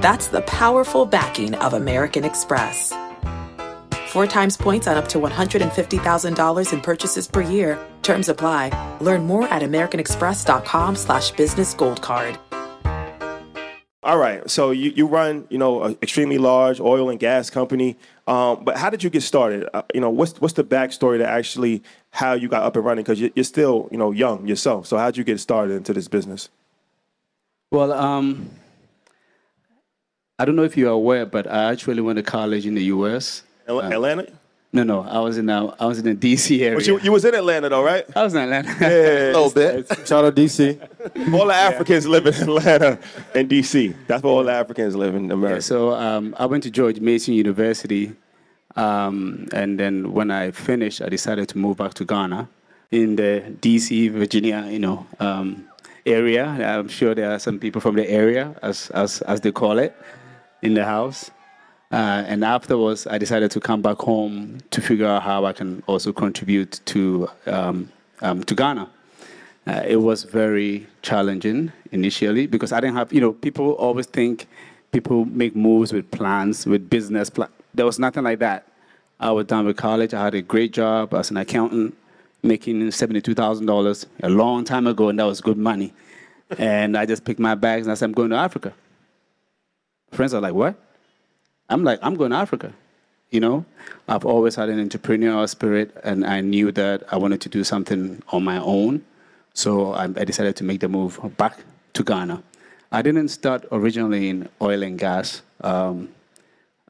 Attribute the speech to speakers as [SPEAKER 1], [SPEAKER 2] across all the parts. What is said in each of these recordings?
[SPEAKER 1] That's the powerful backing of American Express. Four times points on up to $150,000 in purchases per year. Terms apply. Learn more at americanexpress.com slash business gold card.
[SPEAKER 2] All right. So you, you run, you know, an extremely large oil and gas company. Um, but how did you get started? Uh, you know, what's what's the backstory to actually how you got up and running? Because you're, you're still, you know, young yourself. So how did you get started into this business?
[SPEAKER 3] Well, um, I don't know if you're aware, but I actually went to college in the U.S.
[SPEAKER 2] Al- Atlanta?
[SPEAKER 3] No, no, I was in uh, I was in the D.C. area.
[SPEAKER 2] But you, you was in Atlanta though, right?
[SPEAKER 3] I was in Atlanta.
[SPEAKER 2] Yeah,
[SPEAKER 4] A little bit. Shout out DC.
[SPEAKER 2] all the Africans live in Atlanta and DC. That's where all the Africans live in America.
[SPEAKER 3] Yeah, so um, I went to George Mason University, um, and then when I finished, I decided to move back to Ghana, in the D.C. Virginia, you know, um, area. I'm sure there are some people from the area, as as as they call it, in the house. Uh, and afterwards, I decided to come back home to figure out how I can also contribute to um, um, to Ghana. Uh, it was very challenging initially because I didn't have, you know, people always think people make moves with plans, with business plan. There was nothing like that. I was done with college. I had a great job as an accountant, making seventy-two thousand dollars a long time ago, and that was good money. and I just picked my bags and I said, "I'm going to Africa." Friends are like, "What?" I'm like, "I'm going to Africa." You know, I've always had an entrepreneurial spirit, and I knew that I wanted to do something on my own. So I, decided to make the move back to Ghana. I didn't start originally in oil and gas. Um,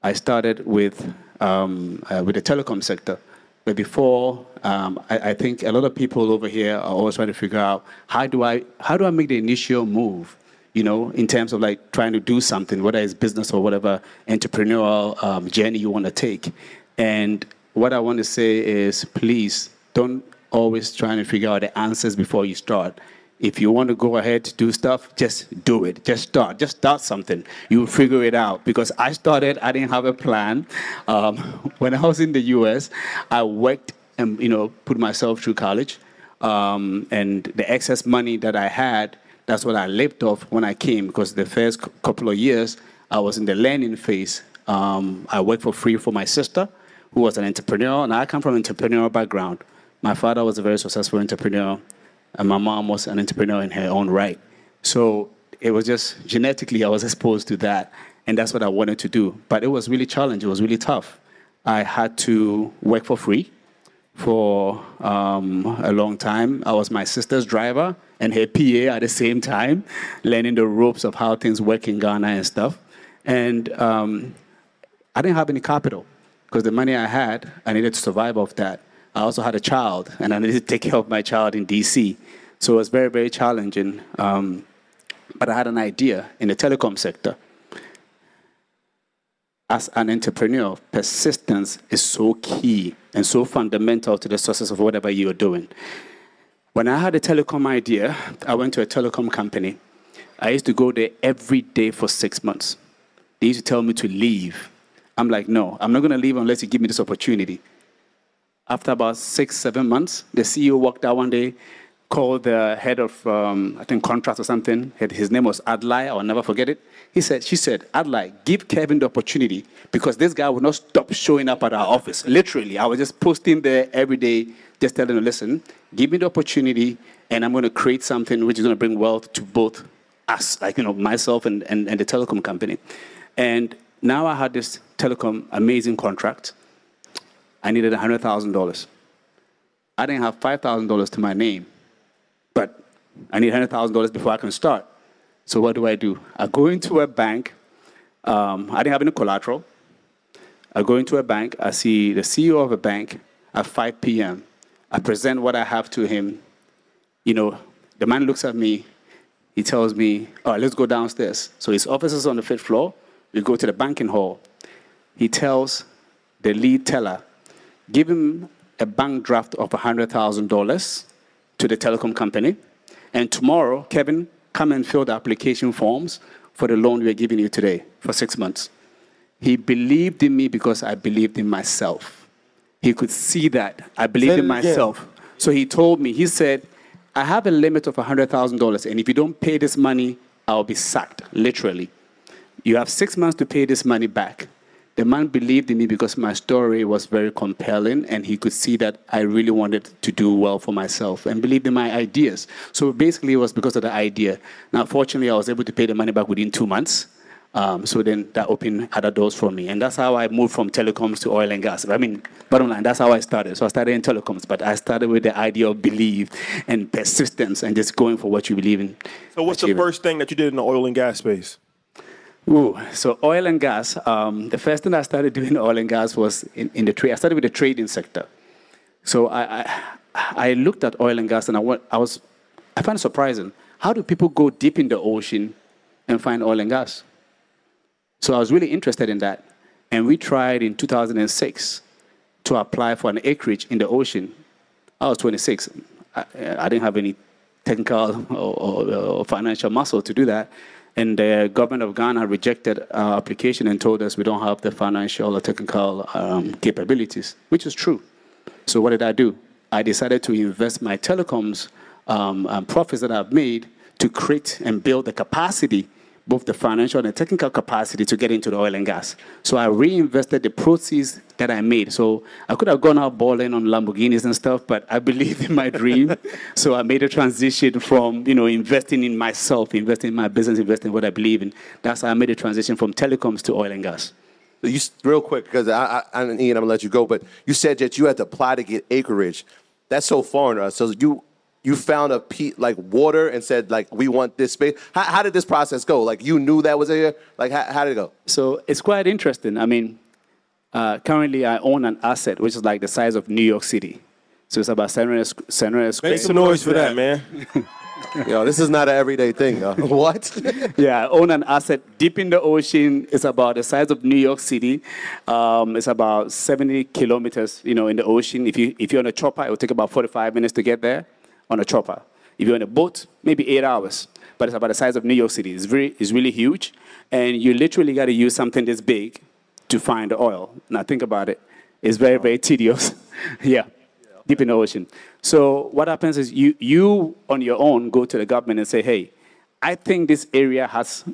[SPEAKER 3] I started with um, uh, with the telecom sector. But before, um, I, I think a lot of people over here are always trying to figure out how do I how do I make the initial move, you know, in terms of like trying to do something, whether it's business or whatever entrepreneurial um, journey you want to take. And what I want to say is, please don't always try to figure out the answers before you start. If you want to go ahead to do stuff, just do it. Just start. Just start something. You will figure it out. Because I started, I didn't have a plan. Um, when I was in the U.S., I worked and you know put myself through college, um, and the excess money that I had, that's what I lived off when I came. Because the first couple of years, I was in the learning phase. Um, I worked for free for my sister, who was an entrepreneur, and I come from an entrepreneurial background. My father was a very successful entrepreneur, and my mom was an entrepreneur in her own right. So it was just genetically, I was exposed to that, and that's what I wanted to do. But it was really challenging, it was really tough. I had to work for free for um, a long time. I was my sister's driver and her PA at the same time, learning the ropes of how things work in Ghana and stuff. And um, I didn't have any capital because the money I had, I needed to survive off that. I also had a child, and I needed to take care of my child in DC. So it was very, very challenging. Um, but I had an idea in the telecom sector as an entrepreneur, persistence is so key and so fundamental to the success of whatever you're doing. When I had a telecom idea, I went to a telecom company. I used to go there every day for six months. They used to tell me to leave. I'm like, no, I'm not going to leave unless you give me this opportunity. After about six, seven months, the CEO walked out one day, called the head of, um, I think, contracts or something. His name was Adlai, I'll never forget it. He said, she said, Adlai, give Kevin the opportunity because this guy will not stop showing up at our office. Literally, I was just posting there every day, just telling him, listen, give me the opportunity and I'm going to create something which is going to bring wealth to both us, like, you know, myself and, and, and the telecom company. And now I had this telecom amazing contract. I needed $100,000. I didn't have $5,000 to my name but I need $100,000 before I can start. So what do I do? I go into a bank. Um, I didn't have any collateral. I go into a bank. I see the CEO of a bank at 5 p.m. I present what I have to him. You know, the man looks at me. He tells me, all right, let's go downstairs. So his office is on the fifth floor. We go to the banking hall. He tells the lead teller, give him a bank draft of $100,000 to the telecom company. And tomorrow, Kevin, come and fill the application forms for the loan we're giving you today for six months. He believed in me because I believed in myself. He could see that I believed in myself. Again. So he told me, he said, I have a limit of $100,000, and if you don't pay this money, I'll be sacked, literally. You have six months to pay this money back. The man believed in me because my story was very compelling and he could see that I really wanted to do well for myself and believed in my ideas. So basically, it was because of the idea. Now, fortunately, I was able to pay the money back within two months. Um, so then that opened other doors for me. And that's how I moved from telecoms to oil and gas. I mean, bottom line, that's how I started. So I started in telecoms, but I started with the idea of belief and persistence and just going for what you believe in.
[SPEAKER 2] So, what's achieving. the first thing that you did in the oil and gas space?
[SPEAKER 3] Ooh, so oil and gas. Um, the first thing I started doing oil and gas was in, in the trade. I started with the trading sector. So I, I, I looked at oil and gas and I, went, I was, I found it surprising. How do people go deep in the ocean and find oil and gas? So I was really interested in that. And we tried in 2006 to apply for an acreage in the ocean. I was 26. I, I didn't have any technical or, or, or financial muscle to do that. And the government of Ghana rejected our application and told us we don't have the financial or technical um, capabilities, which is true. So what did I do? I decided to invest my telecoms um, profits that I've made to create and build the capacity both the financial and the technical capacity to get into the oil and gas. So I reinvested the proceeds that I made. So I could have gone out balling on Lamborghinis and stuff, but I believe in my dream. so I made a transition from, you know, investing in myself, investing in my business, investing in what I believe in. That's how I made a transition from telecoms to oil and gas.
[SPEAKER 5] You, real quick, because I, I, Ian, I'm gonna let you go, but you said that you had to apply to get acreage. That's so foreign to us. So you you found a pe- like water and said like we want this space how, how did this process go like you knew that was there like how, how did it go
[SPEAKER 3] so it's quite interesting i mean uh, currently i own an asset which is like the size of new york city so it's about 700 square
[SPEAKER 2] make some noise for that man
[SPEAKER 5] Yo, this is not an everyday thing. what?
[SPEAKER 3] yeah, I own an asset deep in the ocean. It's about the size of New York City. Um, it's about 70 kilometers, you know, in the ocean. If you if you're on a chopper, it will take about 45 minutes to get there on a chopper. If you're on a boat, maybe eight hours. But it's about the size of New York City. It's, very, it's really huge. And you literally got to use something this big to find the oil. Now, think about it. It's very, very tedious. yeah, deep in the ocean. So, what happens is you, you, on your own, go to the government and say, hey, I think this area has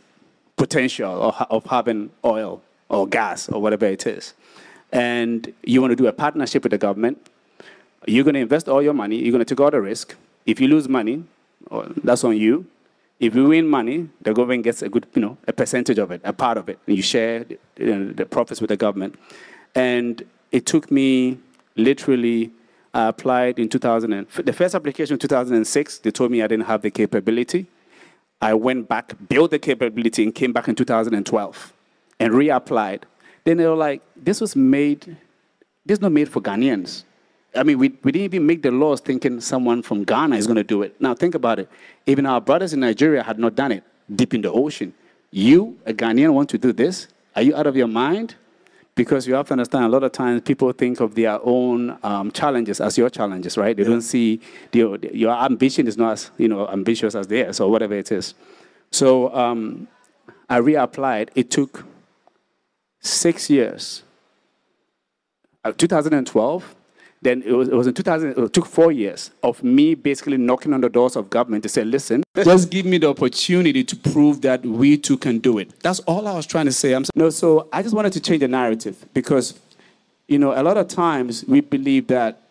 [SPEAKER 3] potential of, of having oil or gas or whatever it is. And you want to do a partnership with the government You're going to invest all your money. You're going to take all the risk. If you lose money, that's on you. If you win money, the government gets a good, you know, a percentage of it, a part of it, and you share the, you know, the profits with the government. And it took me literally. I applied in 2000. And, the first application in 2006. They told me I didn't have the capability. I went back, built the capability, and came back in 2012 and reapplied. Then they were like, "This was made. This is not made for Ghanaians." I mean, we, we didn't even make the laws thinking someone from Ghana is going to do it. Now, think about it. Even our brothers in Nigeria had not done it deep in the ocean. You, a Ghanaian, want to do this? Are you out of your mind? Because you have to understand, a lot of times people think of their own um, challenges as your challenges, right? They yeah. don't see the, your ambition is not as you know ambitious as theirs or whatever it is. So um, I reapplied. It took six years. Uh, 2012 then it was, it was in 2000, it took four years of me basically knocking on the doors of government to say, listen, just give me the opportunity to prove that we too can do it. That's all I was trying to say. I'm no, so I just wanted to change the narrative because, you know, a lot of times we believe that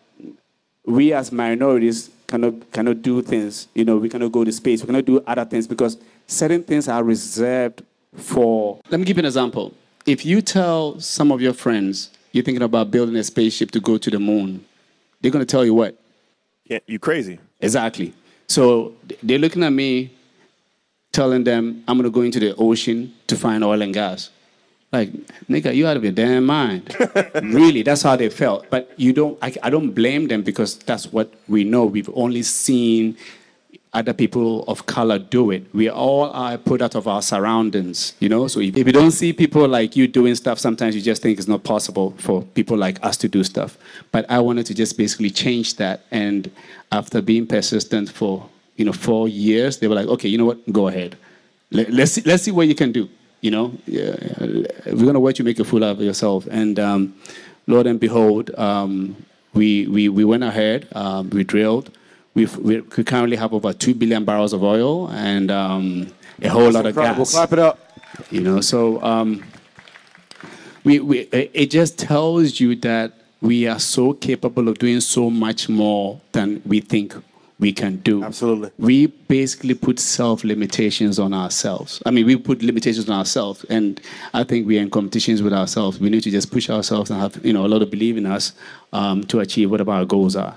[SPEAKER 3] we as minorities cannot, cannot do things, you know, we cannot go to space, we cannot do other things because certain things are reserved for. Let me give you an example. If you tell some of your friends, you're thinking about building a spaceship to go to the moon, they're going to tell you what?
[SPEAKER 2] Yeah, you crazy.
[SPEAKER 3] Exactly. So they're looking at me, telling them I'm going to go into the ocean to find oil and gas. Like, nigga, you out of your damn mind. really, that's how they felt. But you don't. I, I don't blame them because that's what we know. We've only seen other people of color do it. We all are a product of our surroundings, you know. So if, if you don't see people like you doing stuff, sometimes you just think it's not possible for people like us to do stuff. But I wanted to just basically change that. And after being persistent for you know four years, they were like, okay, you know what, go ahead. Let, us see, let's see what you can do. You know, yeah, we're gonna watch you make a fool out of yourself. And um, Lord and behold, um, we, we we went ahead, um, we drilled We've, we currently have over 2 billion barrels of oil and um, a whole That's lot of gas.
[SPEAKER 2] We'll clap it up.
[SPEAKER 3] You know, so um, we, we, it just tells you that we are so capable of doing so much more than we think we can do.
[SPEAKER 2] Absolutely.
[SPEAKER 3] We basically put self limitations on ourselves. I mean, we put limitations on ourselves, and I think we're in competitions with ourselves. We need to just push ourselves and have you know a lot of belief in us um, to achieve whatever our goals are.